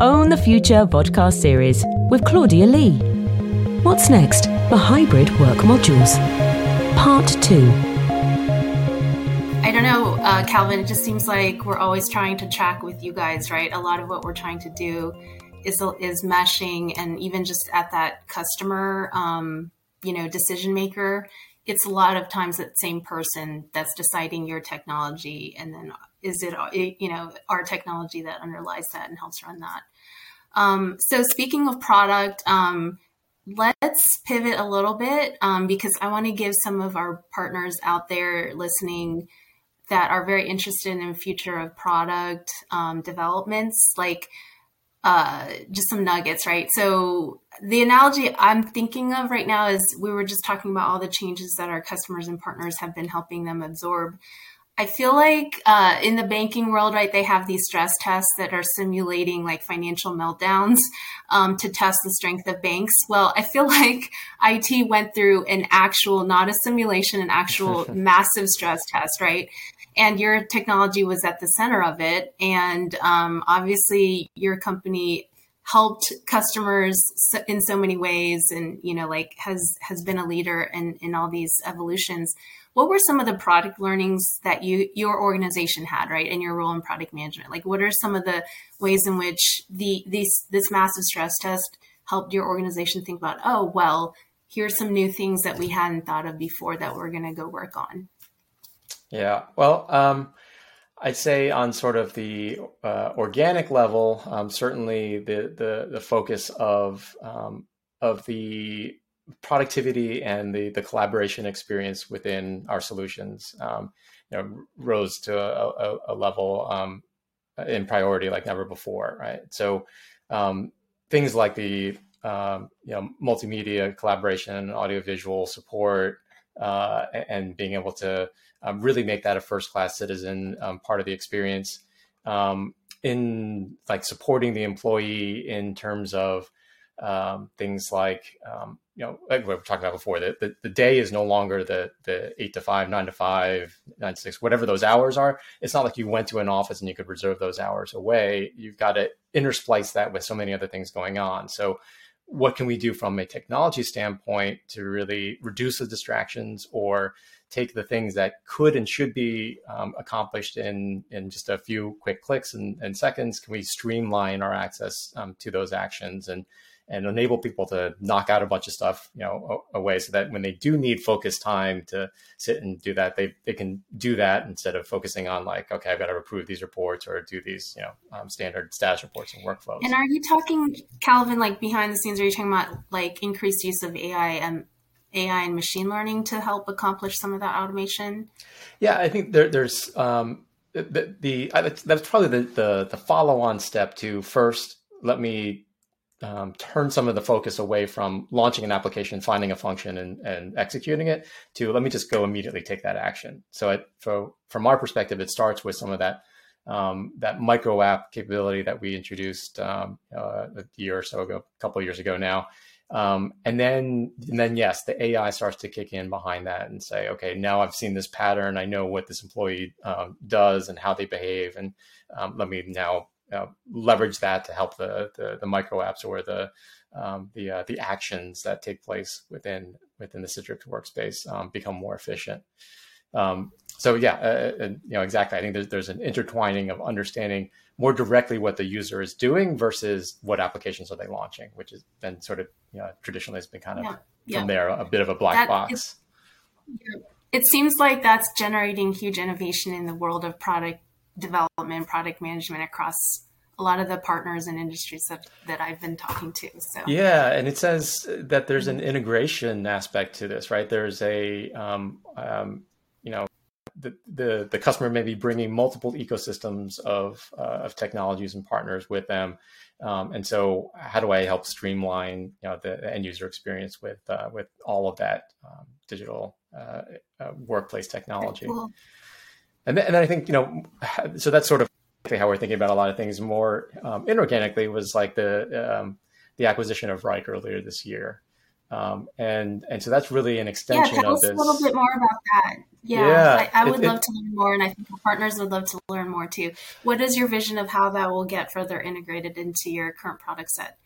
Own the Future podcast series with Claudia Lee. What's next for hybrid work modules? Part 2. I don't know, uh, Calvin, it just seems like we're always trying to track with you guys, right? A lot of what we're trying to do is, is meshing and even just at that customer, um, you know, decision maker it's a lot of times that same person that's deciding your technology and then is it you know our technology that underlies that and helps run that um, so speaking of product um, let's pivot a little bit um, because i want to give some of our partners out there listening that are very interested in future of product um, developments like uh, just some nuggets, right? So the analogy I'm thinking of right now is we were just talking about all the changes that our customers and partners have been helping them absorb. I feel like uh, in the banking world, right, they have these stress tests that are simulating like financial meltdowns um, to test the strength of banks. Well, I feel like IT went through an actual, not a simulation, an actual massive stress test, right? And your technology was at the center of it. And um, obviously, your company helped customers in so many ways and you know like has has been a leader in in all these evolutions. What were some of the product learnings that you your organization had right in your role in product management? Like what are some of the ways in which the these this massive stress test helped your organization think about oh well here's some new things that we hadn't thought of before that we're going to go work on? Yeah. Well um I'd say on sort of the uh, organic level, um, certainly the, the, the focus of um, of the productivity and the the collaboration experience within our solutions, um, you know, rose to a, a, a level um, in priority like never before, right? So um, things like the um, you know multimedia collaboration, audiovisual support, uh, and being able to um, really make that a first class citizen um, part of the experience. Um, in like supporting the employee in terms of um, things like um, you know like we were talking about before that the, the day is no longer the the eight to five nine to five nine to six whatever those hours are. It's not like you went to an office and you could reserve those hours away. You've got to intersplice that with so many other things going on. So what can we do from a technology standpoint to really reduce the distractions or take the things that could and should be um, accomplished in in just a few quick clicks and, and seconds can we streamline our access um, to those actions and and enable people to knock out a bunch of stuff, you know, away so that when they do need focused time to sit and do that, they, they can do that instead of focusing on like, okay, I've got to approve these reports or do these, you know, um, standard status reports and workflows. And are you talking, Calvin, like behind the scenes, are you talking about like increased use of AI and AI and machine learning to help accomplish some of that automation? Yeah, I think there, there's um, the, the, that's probably the, the, the follow on step to first let me um, turn some of the focus away from launching an application, finding a function, and, and executing it to let me just go immediately take that action. So, from our perspective, it starts with some of that um, that micro app capability that we introduced um, uh, a year or so ago, a couple of years ago now. Um, and then, and then yes, the AI starts to kick in behind that and say, okay, now I've seen this pattern. I know what this employee um, does and how they behave, and um, let me now uh, leverage that to help the, the, the micro apps or the um, the uh, the actions that take place within within the Citrix workspace um, become more efficient. Um, so yeah, uh, uh you know exactly. I think there's there's an intertwining of understanding more directly what the user is doing versus what applications are they launching, which has been sort of you know traditionally has been kind of yeah, yeah. from there a bit of a black that box. Is, it seems like that's generating huge innovation in the world of product development, product management across a lot of the partners and industries that, that I've been talking to. So yeah, and it says that there's an integration aspect to this, right? There's a um, um, you know the, the the customer may be bringing multiple ecosystems of uh, of technologies and partners with them, um, and so how do I help streamline you know the end user experience with uh, with all of that um, digital uh, uh workplace technology? Cool. And then, and then I think, you know, so that's sort of how we're thinking about a lot of things more um, inorganically was like the, um, the acquisition of Wrike earlier this year. Um, and and so that's really an extension yeah, tell of us this. a little bit more about that. Yeah, Yeah, I, I would it- love it- to learn more, and I think our partners would love to learn more too. What is your vision of how that will get further integrated into your current product set?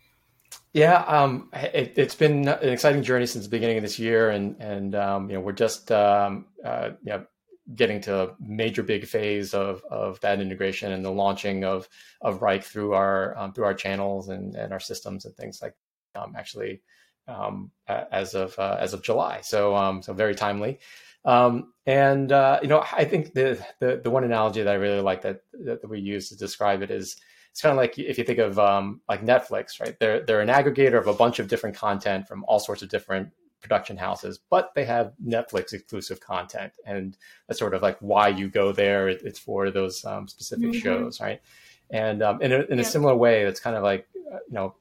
Yeah, um, it, it's been an exciting journey since the beginning of this year, and and um, you know we're just um, uh, you know getting to a major big phase of of that integration and the launching of of Wrike through our um, through our channels and, and our systems and things like um, actually um, as of uh, as of July. So um, so very timely. Um, and uh, you know, I think the, the the one analogy that I really like that that we use to describe it is it's kind of like if you think of um, like Netflix, right? They're they're an aggregator of a bunch of different content from all sorts of different production houses, but they have Netflix exclusive content, and that's sort of like why you go there. It, it's for those um, specific Mhm. shows, right? And um, in a, in a Yeah. similar way, it's kind of like uh, you know,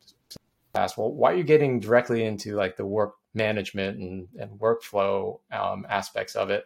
well, why are you getting directly into like the work management and, and workflow um, aspects of it?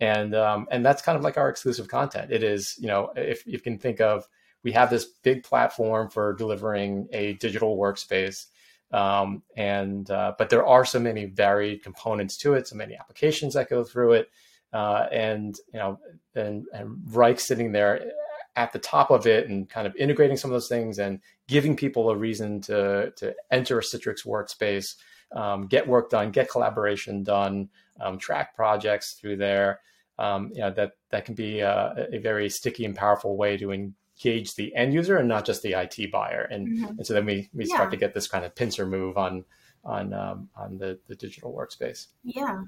And um, and that's kind of like our exclusive content. It is, you know, if you can think of, we have this big platform for delivering a digital workspace, um, and uh, but there are so many varied components to it, so many applications that go through it, uh, and you know, and and Wrike sitting there at the top of it and kind of integrating some of those things and giving people a reason to to enter a Citrix workspace, um, get work done, get collaboration done, um, track projects through there. Um, you know that that can be a, a very sticky and powerful way to engage the end user and not just the IT buyer. And, Mhm. and so then we we start Yeah. to get this kind of pincer move on on um, on the the digital workspace. Yeah.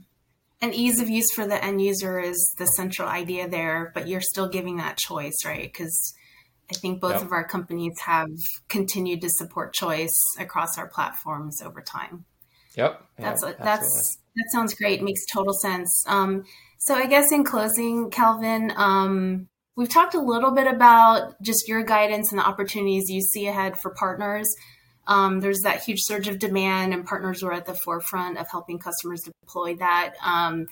And ease of use for the end user is the central idea there, but you're still giving that choice, right? Because I think both Yep. of our companies have continued to support choice across our platforms over time. Yep. That's Yep, that's that sounds great. Makes total sense. Um, so I guess in closing, Calvin, um, we've talked a little bit about just your guidance and the opportunities you see ahead for partners. Um, there's that huge surge of demand, and partners were at the forefront of helping customers deploy that. Um,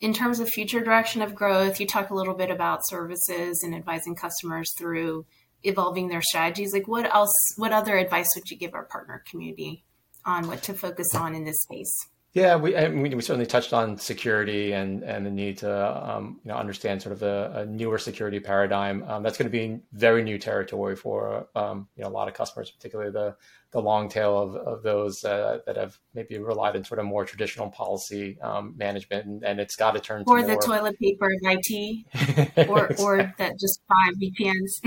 in terms of future direction of growth, you talk a little bit about services and advising customers through evolving their strategies. Like, what else? What other advice would you give our partner community on what to focus on in this space? Yeah, we, mean, we certainly touched on security and, and the need to um, you know understand sort of a, a newer security paradigm. Um, that's going to be very new territory for um, you know a lot of customers, particularly the the long tail of, of those uh, that have maybe relied on sort of more traditional policy um, management, and, and it's got to turn to or more. the toilet paper of IT, or or that just five VPNs.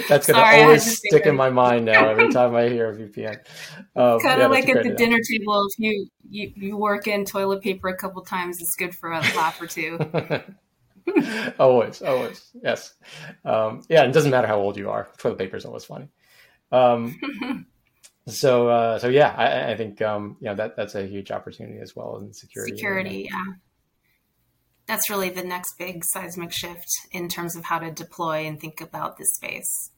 That's gonna always stick in my mind now every time I hear a VPN. Um, kind of that's like at the dinner table, if you, you you work in toilet paper a couple times, it's good for a laugh or two. always, always, yes. Um, yeah, it doesn't matter how old you are. Toilet paper is always funny. Um, so, uh, so yeah, I, I think um, you know that that's a huge opportunity as well in security. Security, yeah. That's really the next big seismic shift in terms of how to deploy and think about this space.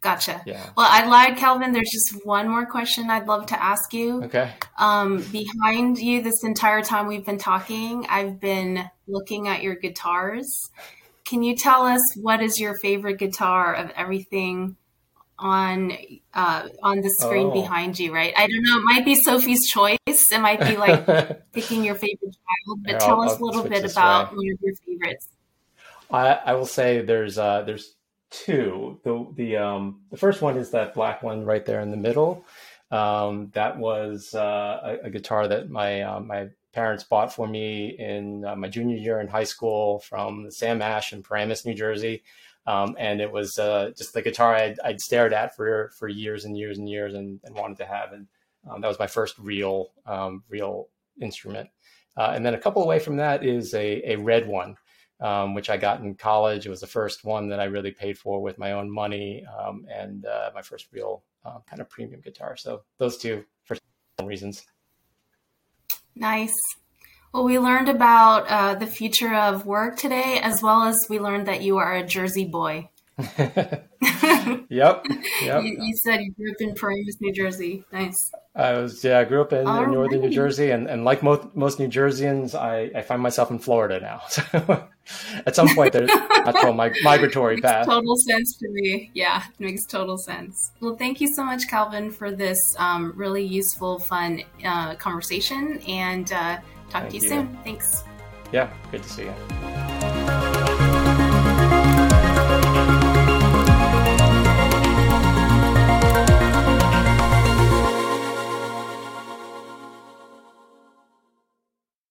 Gotcha. Yeah. Well, I lied, Calvin. There's just one more question I'd love to ask you. Okay. Um, behind you, this entire time we've been talking, I've been looking at your guitars. Can you tell us what is your favorite guitar of everything on uh, on the screen Oh. behind you? Right? I don't know. It might be Sophie's choice. It might be like picking your favorite child. But Here, tell I'll- us a little bit about way. one of your favorites. I, I will say there's uh, there's two. The the um the first one is that black one right there in the middle. Um, that was uh, a, a guitar that my uh, my parents bought for me in uh, my junior year in high school from Sam Ash in Paramus, New Jersey. Um, and it was uh, just the guitar I'd, I'd stared at for for years and years and years and, and wanted to have. And um, that was my first real um, real instrument. Uh, and then a couple away from that is a, a red one um, which I got in college. It was the first one that I really paid for with my own money, um, and uh, my first real uh, kind of premium guitar. So those two for some reasons. Nice. Well, we learned about uh, the future of work today, as well as we learned that you are a Jersey boy. yep. yep. You, you, said you grew up in Paramus, New Jersey. Nice. I was yeah. I grew up in, in northern right. New Jersey, and, and like most most New Jerseyans, I, I find myself in Florida now. At some point, there's natural mig- migratory path. Total sense to me. Yeah, makes total sense. Well, thank you so much, Calvin, for this um, really useful, fun uh, conversation, and. Uh, Talk Thank to you, you soon. Thanks. Yeah, good to see you.